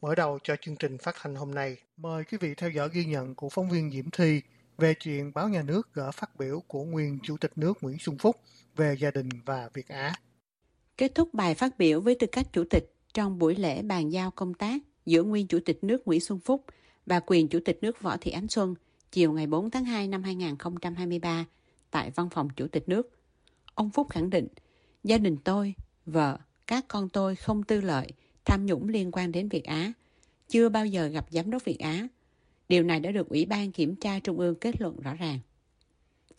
Mở đầu cho chương trình phát hành hôm nay, mời quý vị theo dõi ghi nhận của phóng viên Diễm Thi về chuyện báo nhà nước gỡ phát biểu của nguyên Chủ tịch nước Nguyễn Xuân Phúc về gia đình và Việt Á. Kết thúc bài phát biểu với tư cách Chủ tịch trong buổi lễ bàn giao công tác giữa nguyên Chủ tịch nước Nguyễn Xuân Phúc và quyền Chủ tịch nước Võ Thị Ánh Xuân chiều ngày 4 tháng 2 năm 2023 tại văn phòng Chủ tịch nước. Ông Phúc khẳng định, gia đình tôi, vợ, các con tôi không tư lợi, tham nhũng liên quan đến Việt Á, chưa bao giờ gặp giám đốc Việt Á. Điều này đã được Ủy ban Kiểm tra Trung ương kết luận rõ ràng.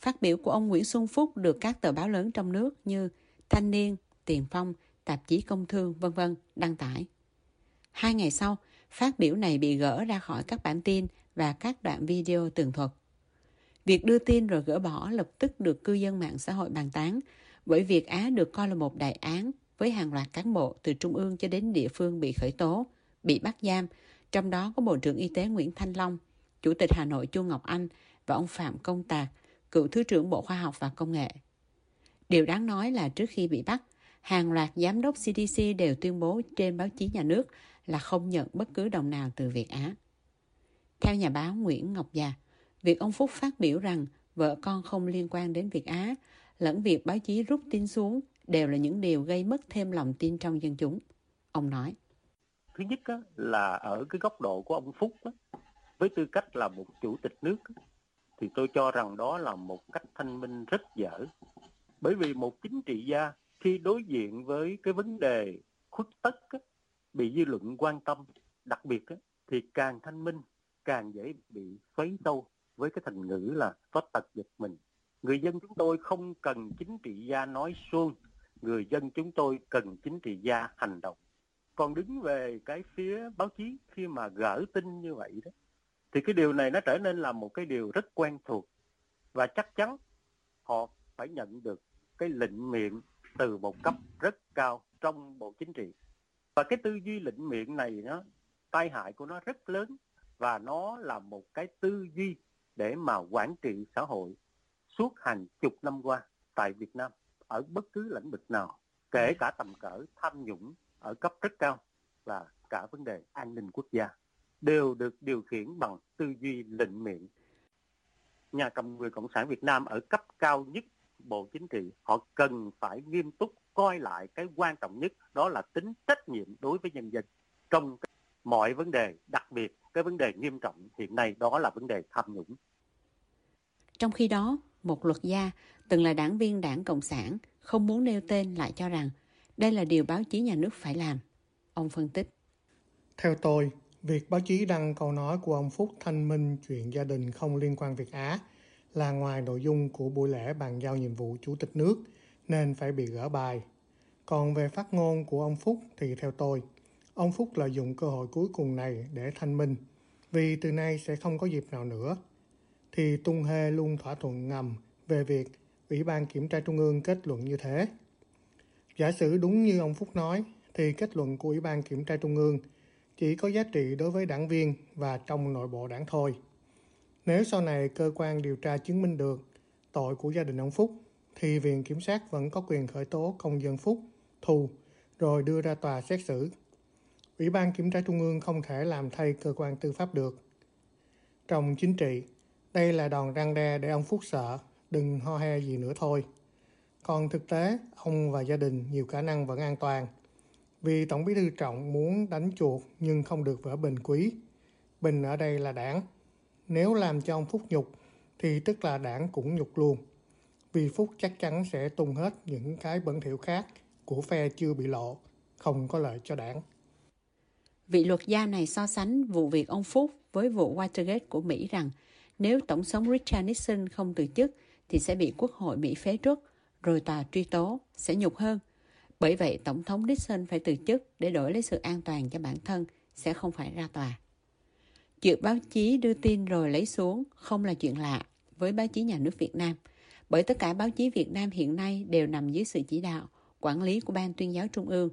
Phát biểu của ông Nguyễn Xuân Phúc được các tờ báo lớn trong nước như Thanh niên, Tiền phong, Tạp chí Công thương, vân vân đăng tải. Hai ngày sau, phát biểu này bị gỡ ra khỏi các bản tin và các đoạn video tường thuật. Việc đưa tin rồi gỡ bỏ lập tức được cư dân mạng xã hội bàn tán bởi Việt Á được coi là một đại án với hàng loạt cán bộ từ trung ương cho đến địa phương bị khởi tố, bị bắt giam, trong đó có Bộ trưởng Y tế Nguyễn Thanh Long, Chủ tịch Hà Nội Chu Ngọc Anh và ông Phạm Công Tạc, cựu Thứ trưởng Bộ Khoa học và Công nghệ. Điều đáng nói là trước khi bị bắt, hàng loạt giám đốc CDC đều tuyên bố trên báo chí nhà nước là không nhận bất cứ đồng nào từ Việt Á. Theo nhà báo Nguyễn Ngọc Già, việc ông Phúc phát biểu rằng vợ con không liên quan đến Việt Á lẫn việc báo chí rút tin xuống đều là những điều gây mất thêm lòng tin trong dân chúng. Ông nói. Thứ nhất á, là ở cái góc độ của ông Phúc á, với tư cách là một chủ tịch nước á, thì tôi cho rằng đó là một cách thanh minh rất dở. Bởi vì một chính trị gia khi đối diện với cái vấn đề khuất tất á, bị dư luận quan tâm, đặc biệt á, thì càng thanh minh càng dễ bị xoáy sâu với cái thành ngữ là có tật giật mình. Người dân chúng tôi không cần chính trị gia nói suông người dân chúng tôi cần chính trị gia hành động. Còn đứng về cái phía báo chí khi mà gỡ tin như vậy đó, thì cái điều này nó trở nên là một cái điều rất quen thuộc và chắc chắn họ phải nhận được cái lệnh miệng từ một cấp rất cao trong bộ chính trị. Và cái tư duy lệnh miệng này nó tai hại của nó rất lớn và nó là một cái tư duy để mà quản trị xã hội suốt hàng chục năm qua tại Việt Nam ở bất cứ lĩnh vực nào, kể cả tầm cỡ tham nhũng ở cấp rất cao và cả vấn đề an ninh quốc gia đều được điều khiển bằng tư duy lệnh miệng. Nhà cầm quyền Cộng sản Việt Nam ở cấp cao nhất Bộ Chính trị, họ cần phải nghiêm túc coi lại cái quan trọng nhất đó là tính trách nhiệm đối với nhân dân trong mọi vấn đề, đặc biệt cái vấn đề nghiêm trọng hiện nay đó là vấn đề tham nhũng. Trong khi đó, một luật gia từng là đảng viên đảng Cộng sản, không muốn nêu tên lại cho rằng đây là điều báo chí nhà nước phải làm. Ông phân tích. Theo tôi, việc báo chí đăng câu nói của ông Phúc thanh minh chuyện gia đình không liên quan Việt Á là ngoài nội dung của buổi lễ bàn giao nhiệm vụ chủ tịch nước nên phải bị gỡ bài. Còn về phát ngôn của ông Phúc thì theo tôi, ông Phúc lợi dụng cơ hội cuối cùng này để thanh minh vì từ nay sẽ không có dịp nào nữa. Thì Tung Hê luôn thỏa thuận ngầm về việc Ủy ban Kiểm tra Trung ương kết luận như thế. Giả sử đúng như ông Phúc nói, thì kết luận của Ủy ban Kiểm tra Trung ương chỉ có giá trị đối với đảng viên và trong nội bộ đảng thôi. Nếu sau này cơ quan điều tra chứng minh được tội của gia đình ông Phúc, thì Viện Kiểm sát vẫn có quyền khởi tố công dân Phúc, thù, rồi đưa ra tòa xét xử. Ủy ban Kiểm tra Trung ương không thể làm thay cơ quan tư pháp được. Trong chính trị, đây là đòn răng đe để ông Phúc sợ đừng ho he gì nữa thôi. Còn thực tế, ông và gia đình nhiều khả năng vẫn an toàn. Vì Tổng bí thư Trọng muốn đánh chuột nhưng không được vỡ bình quý. Bình ở đây là đảng. Nếu làm cho ông Phúc nhục thì tức là đảng cũng nhục luôn. Vì Phúc chắc chắn sẽ tung hết những cái bẩn thỉu khác của phe chưa bị lộ, không có lợi cho đảng. Vị luật gia này so sánh vụ việc ông Phúc với vụ Watergate của Mỹ rằng nếu Tổng thống Richard Nixon không từ chức thì sẽ bị Quốc hội Mỹ phế truất, rồi tòa truy tố, sẽ nhục hơn. Bởi vậy, Tổng thống Nixon phải từ chức để đổi lấy sự an toàn cho bản thân, sẽ không phải ra tòa. Chuyện báo chí đưa tin rồi lấy xuống không là chuyện lạ với báo chí nhà nước Việt Nam, bởi tất cả báo chí Việt Nam hiện nay đều nằm dưới sự chỉ đạo, quản lý của Ban tuyên giáo Trung ương.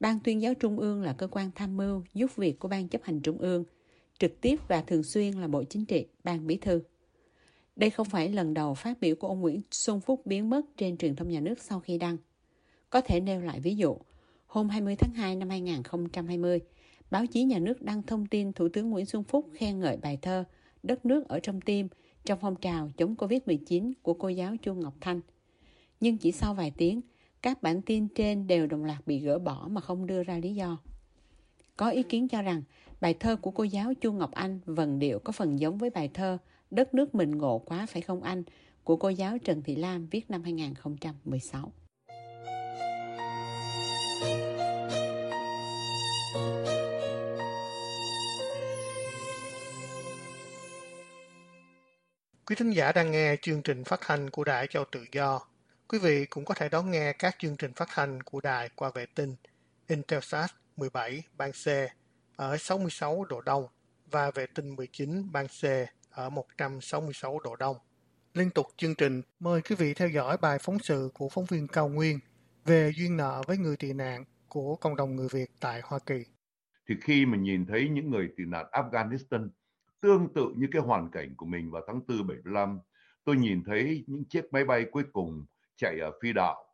Ban tuyên giáo Trung ương là cơ quan tham mưu giúp việc của Ban chấp hành Trung ương, trực tiếp và thường xuyên là Bộ Chính trị, Ban Bí thư. Đây không phải lần đầu phát biểu của ông Nguyễn Xuân Phúc biến mất trên truyền thông nhà nước sau khi đăng. Có thể nêu lại ví dụ, hôm 20 tháng 2 năm 2020, báo chí nhà nước đăng thông tin Thủ tướng Nguyễn Xuân Phúc khen ngợi bài thơ Đất nước ở trong tim trong phong trào chống Covid-19 của cô giáo Chu Ngọc Thanh. Nhưng chỉ sau vài tiếng, các bản tin trên đều đồng loạt bị gỡ bỏ mà không đưa ra lý do. Có ý kiến cho rằng bài thơ của cô giáo Chu Ngọc Anh vần điệu có phần giống với bài thơ Đất nước mình ngộ quá phải không anh của cô giáo Trần Thị Lam viết năm 2016. Quý thính giả đang nghe chương trình phát thanh của Đài Châu Tự Do. Quý vị cũng có thể đón nghe các chương trình phát thanh của đài qua vệ tinh Intelsat 17 ban C ở 66 độ Đông và vệ tinh 19 ban C ở 166 độ Đông. Liên tục chương trình, mời quý vị theo dõi bài phóng sự của phóng viên Cao Nguyên về duyên nợ với người tị nạn của cộng đồng người Việt tại Hoa Kỳ. Thì khi mà nhìn thấy những người tị nạn Afghanistan tương tự như cái hoàn cảnh của mình vào tháng 4 75, tôi nhìn thấy những chiếc máy bay cuối cùng chạy ở phi đạo.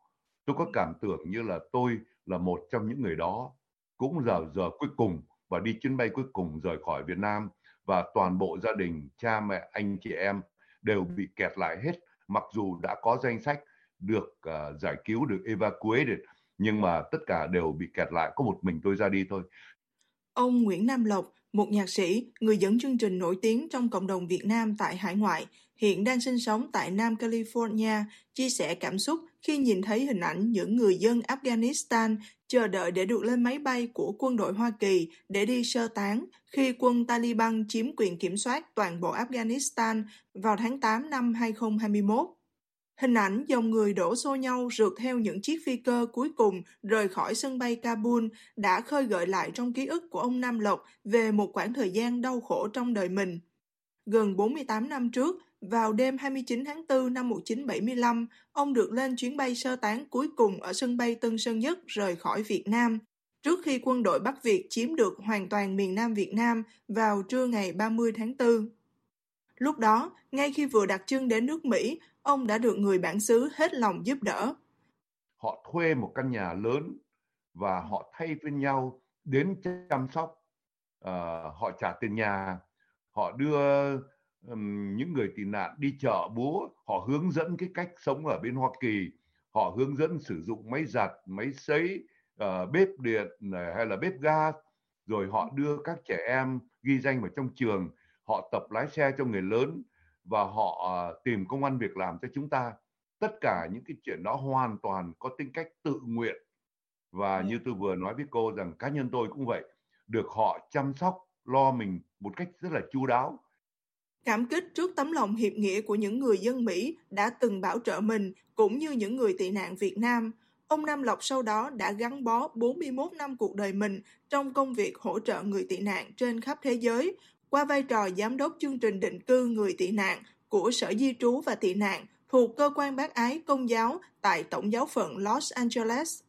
Tôi có cảm tưởng như là tôi là một trong những người đó, cũng giờ giờ cuối cùng và đi chuyến bay cuối cùng rời khỏi Việt Nam và toàn bộ gia đình, cha mẹ, anh chị em đều bị kẹt lại hết mặc dù đã có danh sách được uh, giải cứu được evacuated nhưng mà tất cả đều bị kẹt lại có một mình tôi ra đi thôi. Ông Nguyễn Nam Lộc, một nhạc sĩ, người dẫn chương trình nổi tiếng trong cộng đồng Việt Nam tại hải ngoại, hiện đang sinh sống tại Nam California, chia sẻ cảm xúc khi nhìn thấy hình ảnh những người dân Afghanistan chờ đợi để được lên máy bay của quân đội Hoa Kỳ để đi sơ tán khi quân Taliban chiếm quyền kiểm soát toàn bộ Afghanistan vào tháng 8 năm 2021. Hình ảnh dòng người đổ xô nhau rượt theo những chiếc phi cơ cuối cùng rời khỏi sân bay Kabul đã khơi gợi lại trong ký ức của ông Nam Lộc về một khoảng thời gian đau khổ trong đời mình. Gần 48 năm trước, vào đêm 29 tháng 4 năm 1975, ông được lên chuyến bay sơ tán cuối cùng ở sân bay Tân Sơn Nhất rời khỏi Việt Nam, trước khi quân đội Bắc Việt chiếm được hoàn toàn miền Nam Việt Nam vào trưa ngày 30 tháng 4. Lúc đó, ngay khi vừa đặt chân đến nước Mỹ, ông đã được người bản xứ hết lòng giúp đỡ. Họ thuê một căn nhà lớn và họ thay phiên nhau đến chăm sóc. Uh, họ trả tiền nhà, họ đưa um, những người tị nạn đi chợ búa, họ hướng dẫn cái cách sống ở bên Hoa Kỳ, họ hướng dẫn sử dụng máy giặt, máy sấy, uh, bếp điện này, hay là bếp gas, rồi họ đưa các trẻ em ghi danh vào trong trường, họ tập lái xe cho người lớn và họ uh, tìm công an việc làm cho chúng ta. Tất cả những cái chuyện đó hoàn toàn có tính cách tự nguyện. Và như tôi vừa nói với cô rằng cá nhân tôi cũng vậy, được họ chăm sóc lo mình một cách rất là chu đáo Cảm kích trước tấm lòng hiệp nghĩa của những người dân Mỹ đã từng bảo trợ mình cũng như những người tị nạn Việt Nam, ông Nam Lộc sau đó đã gắn bó 41 năm cuộc đời mình trong công việc hỗ trợ người tị nạn trên khắp thế giới qua vai trò giám đốc chương trình định cư người tị nạn của Sở Di trú và Tị nạn thuộc cơ quan bác ái công giáo tại Tổng giáo phận Los Angeles.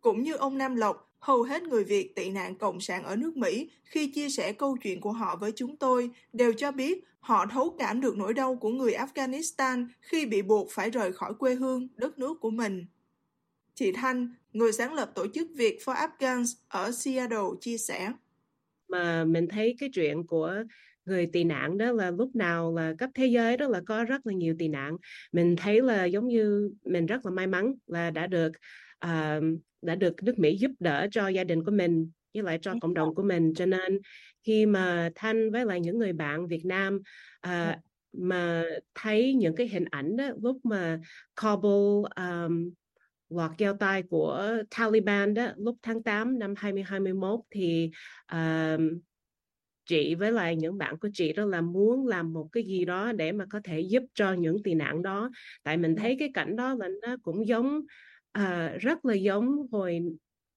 Cũng như ông Nam Lộc, Hầu hết người Việt tị nạn Cộng sản ở nước Mỹ khi chia sẻ câu chuyện của họ với chúng tôi đều cho biết họ thấu cảm được nỗi đau của người Afghanistan khi bị buộc phải rời khỏi quê hương, đất nước của mình. Chị Thanh, người sáng lập tổ chức Việt for Afghans ở Seattle chia sẻ. Mà mình thấy cái chuyện của người tị nạn đó là lúc nào là cấp thế giới đó là có rất là nhiều tị nạn mình thấy là giống như mình rất là may mắn là đã được uh, đã được nước Mỹ giúp đỡ cho gia đình của mình với lại cho cộng đồng của mình. Cho nên khi mà thanh với lại những người bạn Việt Nam uh, mà thấy những cái hình ảnh đó lúc mà Kabul um, loạt keo tay của Taliban đó lúc tháng 8 năm 2021 thì um, chị với lại những bạn của chị đó là muốn làm một cái gì đó để mà có thể giúp cho những tị nạn đó. Tại mình thấy cái cảnh đó là nó cũng giống à, rất là giống hồi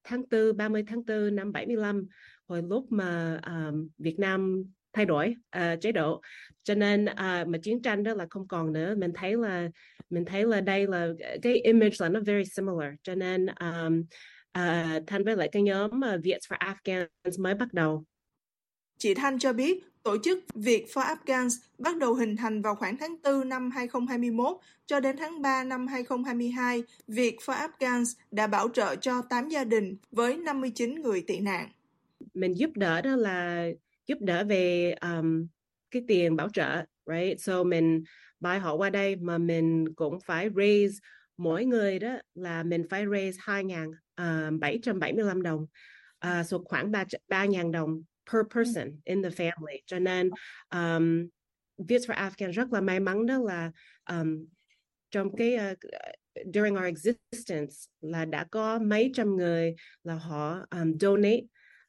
tháng 4 30 tháng 4 năm 75 hồi lúc mà um, Việt Nam thay đổi uh, chế độ. Cho nên uh, mà chiến tranh đó là không còn nữa. Mình thấy là mình thấy là đây là cái image là nó very similar. Cho nên um, uh, thanh với lại cái nhóm uh, Viet for Afghans mới bắt đầu. Chị Thanh cho biết tổ chức Việt for Afghans bắt đầu hình thành vào khoảng tháng 4 năm 2021 cho đến tháng 3 năm 2022. Việt for Afghans đã bảo trợ cho 8 gia đình với 59 người tị nạn. Mình giúp đỡ đó là giúp đỡ về um, cái tiền bảo trợ, right? So mình bài họ qua đây mà mình cũng phải raise mỗi người đó là mình phải raise 2.775 à, đồng. Uh, so khoảng 3 3.000 đồng per person in the family. Cho nên um, Viets for Afghan rất là may mắn đó là um, trong cái uh, during our existence là đã có mấy trăm người là họ um, donate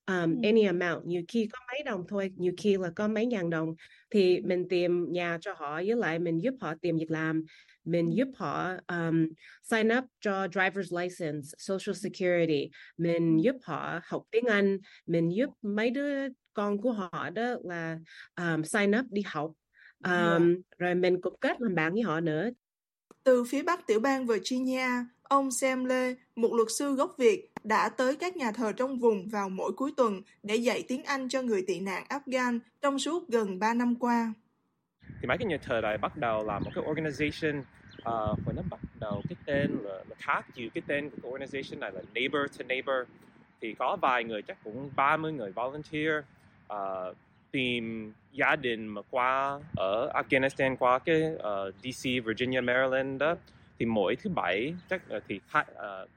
um, any amount. Nhiều khi có mấy đồng thôi nhiều khi là có mấy ngàn đồng. Thì mình tìm nhà cho họ với lại mình giúp họ tìm việc làm mình giúp họ um, sign up cho driver's license social security mình giúp họ học tiếng anh mình giúp mấy đứa con của họ đó là um, sign up đi học um, yeah. rồi mình cũng kết làm bạn với họ nữa từ phía bắc tiểu bang Virginia ông Sam Lê một luật sư gốc Việt đã tới các nhà thờ trong vùng vào mỗi cuối tuần để dạy tiếng Anh cho người tị nạn Afghan trong suốt gần 3 năm qua. Thì mấy cái nhà thờ này bắt đầu là một cái organization ờ, uh, và nó bắt đầu cái tên là nó khác chịu cái tên của cái organization này là Neighbor to Neighbor. Thì có vài người chắc cũng 30 người volunteer uh, tìm gia đình mà qua ở Afghanistan qua cái ờ, uh, DC, Virginia, Maryland đó. Thì mỗi thứ bảy chắc uh, thì hai, uh,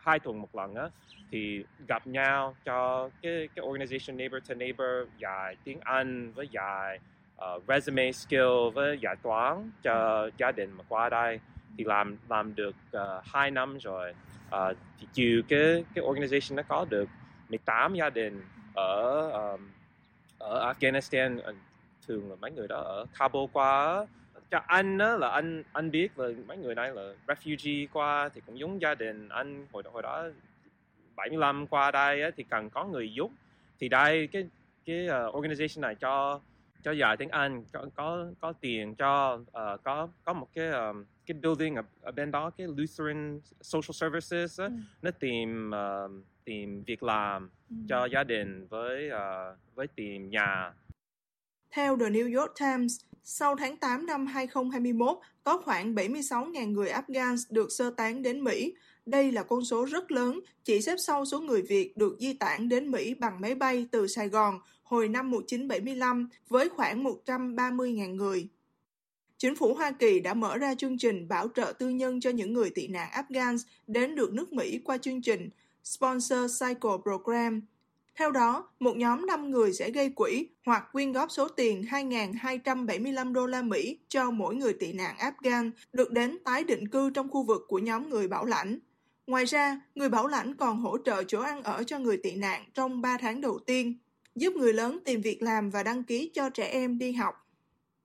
hai tuần một lần á thì gặp nhau cho cái cái organization neighbor to neighbor dạy tiếng Anh với dạy uh, resume skill với giải toán cho gia đình mà qua đây thì làm làm được ờ, uh, 2 năm rồi. Uh, thì chiều cái cái organization nó có được 18 gia đình ở um, ở Afghanistan thường là mấy người đó ở Kabul qua. Cho anh đó là anh anh biết là mấy người này là refugee qua thì cũng giống gia đình anh hồi đó hồi đó 75 qua đây á, thì cần có người giúp. Thì đây cái cái uh, organization này cho cho dạy tiếng Anh có có có tiền cho uh, có có một cái um, cái building ở, ở bên đó cái Lutheran Social Services á, ừ. nó tìm uh, tìm việc làm ừ. cho gia đình với uh, với tìm nhà. Theo The New York Times, sau tháng 8 năm 2021, có khoảng 76.000 người Afghan được sơ tán đến Mỹ. Đây là con số rất lớn, chỉ xếp sau số người Việt được di tản đến Mỹ bằng máy bay từ Sài Gòn hồi năm 1975 với khoảng 130.000 người. Chính phủ Hoa Kỳ đã mở ra chương trình bảo trợ tư nhân cho những người tị nạn Afghan đến được nước Mỹ qua chương trình Sponsor Cycle Program. Theo đó, một nhóm 5 người sẽ gây quỹ hoặc quyên góp số tiền 2.275 đô la Mỹ cho mỗi người tị nạn Afghan được đến tái định cư trong khu vực của nhóm người bảo lãnh. Ngoài ra, người bảo lãnh còn hỗ trợ chỗ ăn ở cho người tị nạn trong 3 tháng đầu tiên, giúp người lớn tìm việc làm và đăng ký cho trẻ em đi học.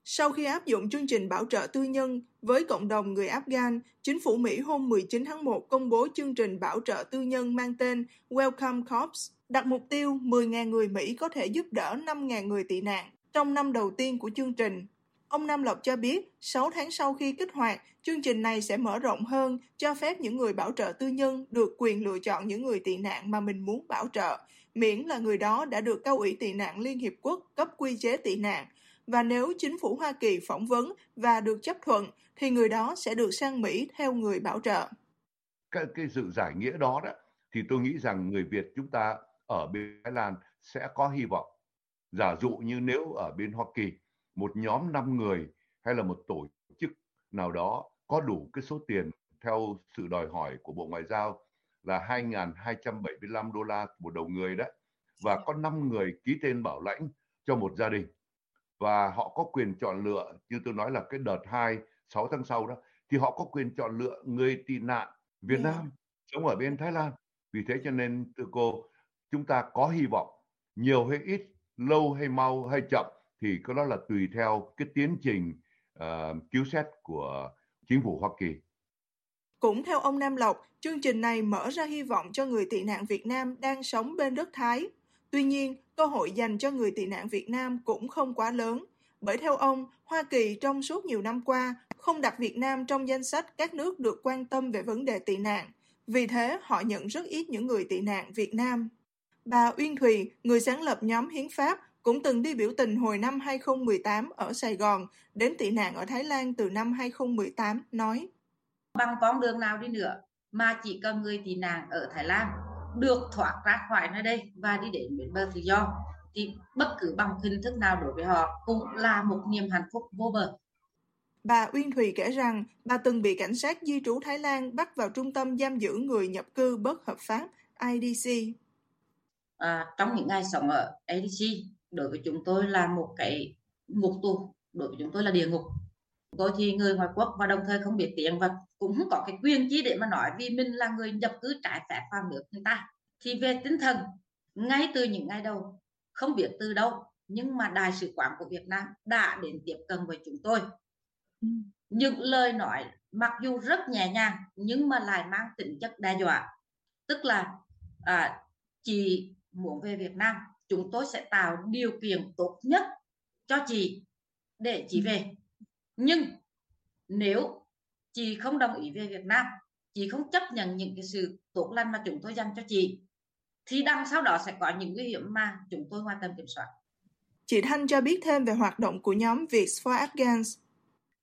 Sau khi áp dụng chương trình bảo trợ tư nhân với cộng đồng người Afghan, chính phủ Mỹ hôm 19 tháng 1 công bố chương trình bảo trợ tư nhân mang tên Welcome Corps, đặt mục tiêu 10.000 người Mỹ có thể giúp đỡ 5.000 người tị nạn trong năm đầu tiên của chương trình. Ông Nam Lộc cho biết, 6 tháng sau khi kích hoạt, chương trình này sẽ mở rộng hơn, cho phép những người bảo trợ tư nhân được quyền lựa chọn những người tị nạn mà mình muốn bảo trợ, miễn là người đó đã được Cao ủy tị nạn Liên Hiệp Quốc cấp quy chế tị nạn – và nếu chính phủ Hoa Kỳ phỏng vấn và được chấp thuận thì người đó sẽ được sang Mỹ theo người bảo trợ. Cái, cái sự giải nghĩa đó đó thì tôi nghĩ rằng người Việt chúng ta ở bên Thái Lan sẽ có hy vọng giả dụ như nếu ở bên Hoa Kỳ một nhóm 5 người hay là một tổ chức nào đó có đủ cái số tiền theo sự đòi hỏi của Bộ Ngoại giao là 2.275 đô la một đầu người đó và có 5 người ký tên bảo lãnh cho một gia đình và họ có quyền chọn lựa như tôi nói là cái đợt 2 6 tháng sau đó thì họ có quyền chọn lựa người tị nạn Việt yeah. Nam sống ở bên Thái Lan vì thế cho nên thưa cô chúng ta có hy vọng nhiều hay ít lâu hay mau hay chậm thì cái đó là tùy theo cái tiến trình uh, cứu xét của chính phủ Hoa Kỳ. Cũng theo ông Nam Lộc, chương trình này mở ra hy vọng cho người tị nạn Việt Nam đang sống bên đất Thái. Tuy nhiên, cơ hội dành cho người tị nạn Việt Nam cũng không quá lớn, bởi theo ông, Hoa Kỳ trong suốt nhiều năm qua không đặt Việt Nam trong danh sách các nước được quan tâm về vấn đề tị nạn. Vì thế, họ nhận rất ít những người tị nạn Việt Nam. Bà Uyên Thùy, người sáng lập nhóm Hiến Pháp, cũng từng đi biểu tình hồi năm 2018 ở Sài Gòn, đến tị nạn ở Thái Lan từ năm 2018, nói Bằng con đường nào đi nữa mà chỉ cần người tị nạn ở Thái Lan được thoát ra khỏi nơi đây và đi đến bến bờ tự do thì bất cứ bằng hình thức nào đối với họ cũng là một niềm hạnh phúc vô bờ. Bà Uyên Thùy kể rằng bà từng bị cảnh sát di trú Thái Lan bắt vào trung tâm giam giữ người nhập cư bất hợp pháp IDC. À, trong những ngày sống ở IDC, đối với chúng tôi là một cái ngục tù, đối với chúng tôi là địa ngục. Tôi thì người ngoại quốc và đồng thời không biết tiếng và cũng không có cái quyền chi để mà nói vì mình là người nhập cư trái phép vào nước người ta. Thì về tinh thần, ngay từ những ngày đầu, không biết từ đâu, nhưng mà Đại sứ quán của Việt Nam đã đến tiếp cận với chúng tôi. Những lời nói mặc dù rất nhẹ nhàng nhưng mà lại mang tính chất đe dọa. Tức là à, chị muốn về Việt Nam chúng tôi sẽ tạo điều kiện tốt nhất cho chị để chị về nhưng nếu chị không đồng ý về Việt Nam chị không chấp nhận những cái sự tốt lành mà chúng tôi dành cho chị thì đằng sau đó sẽ có những nguy hiểm mà chúng tôi hoàn toàn kiểm soát. Chị Thanh cho biết thêm về hoạt động của nhóm Viets for Afghans.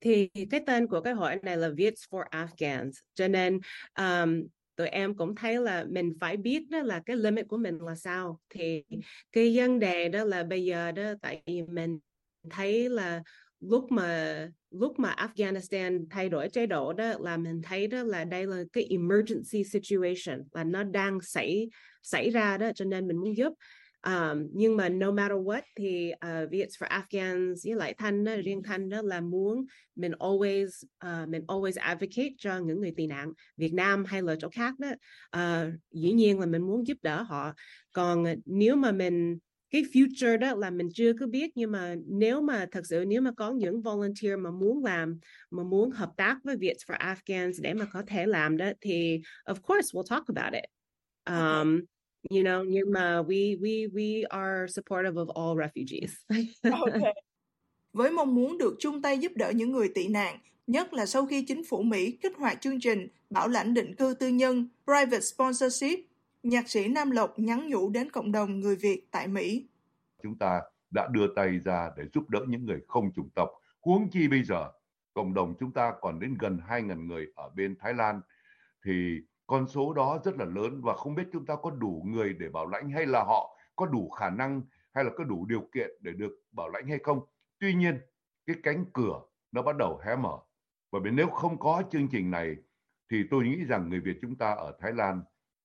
Thì cái tên của cái hội này là Viets for Afghans. Cho nên um, tụi em cũng thấy là mình phải biết đó là cái limit của mình là sao. Thì cái vấn đề đó là bây giờ đó tại vì mình thấy là lúc mà lúc mà Afghanistan thay đổi chế độ đó là mình thấy đó là đây là cái emergency situation là nó đang xảy xảy ra đó cho nên mình muốn giúp. Um, nhưng mà no matter what thì ờ, uh, Viets for Afghans với lại Thanh đó, riêng Thanh đó là muốn mình always uh, mình always advocate cho những người tị nạn Việt Nam hay là chỗ khác đó. Uh, dĩ nhiên là mình muốn giúp đỡ họ. Còn nếu mà mình cái future đó là mình chưa có biết nhưng mà nếu mà thật sự nếu mà có những volunteer mà muốn làm mà muốn hợp tác với Viets for Afghans để mà có thể làm đó thì of course we'll talk about it. Um, okay you know nhưng mà we we we are supportive of all refugees. Okay. với mong muốn được chung tay giúp đỡ những người tị nạn nhất là sau khi chính phủ Mỹ kích hoạt chương trình bảo lãnh định cư tư nhân private sponsorship nhạc sĩ Nam Lộc nhắn nhủ đến cộng đồng người Việt tại Mỹ chúng ta đã đưa tay ra để giúp đỡ những người không chủng tộc huống chi bây giờ cộng đồng chúng ta còn đến gần 2.000 người ở bên Thái Lan thì con số đó rất là lớn và không biết chúng ta có đủ người để bảo lãnh hay là họ có đủ khả năng hay là có đủ điều kiện để được bảo lãnh hay không. Tuy nhiên, cái cánh cửa nó bắt đầu hé mở. Bởi vì nếu không có chương trình này thì tôi nghĩ rằng người Việt chúng ta ở Thái Lan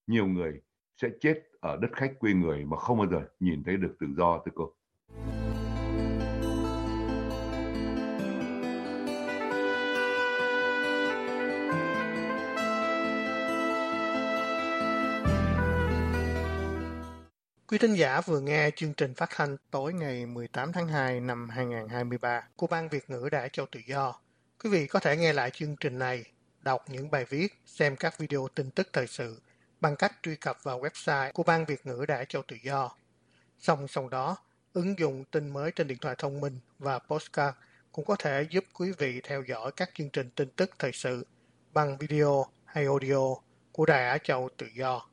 nhiều người sẽ chết ở đất khách quê người mà không bao giờ nhìn thấy được tự do thưa cô. Quý thính giả vừa nghe chương trình phát thanh tối ngày 18 tháng 2 năm 2023 của Ban Việt ngữ Đại Châu Tự Do. Quý vị có thể nghe lại chương trình này, đọc những bài viết, xem các video tin tức thời sự bằng cách truy cập vào website của Ban Việt ngữ Đài Châu Tự Do. Song song đó, ứng dụng tin mới trên điện thoại thông minh và postcard cũng có thể giúp quý vị theo dõi các chương trình tin tức thời sự bằng video hay audio của Đài Á Châu Tự Do.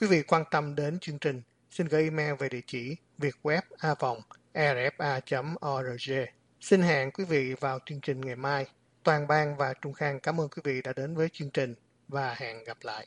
Quý vị quan tâm đến chương trình xin gửi email về địa chỉ vietweb.rfa.org. E xin hẹn quý vị vào chương trình ngày mai. Toàn ban và Trung Khang cảm ơn quý vị đã đến với chương trình và hẹn gặp lại.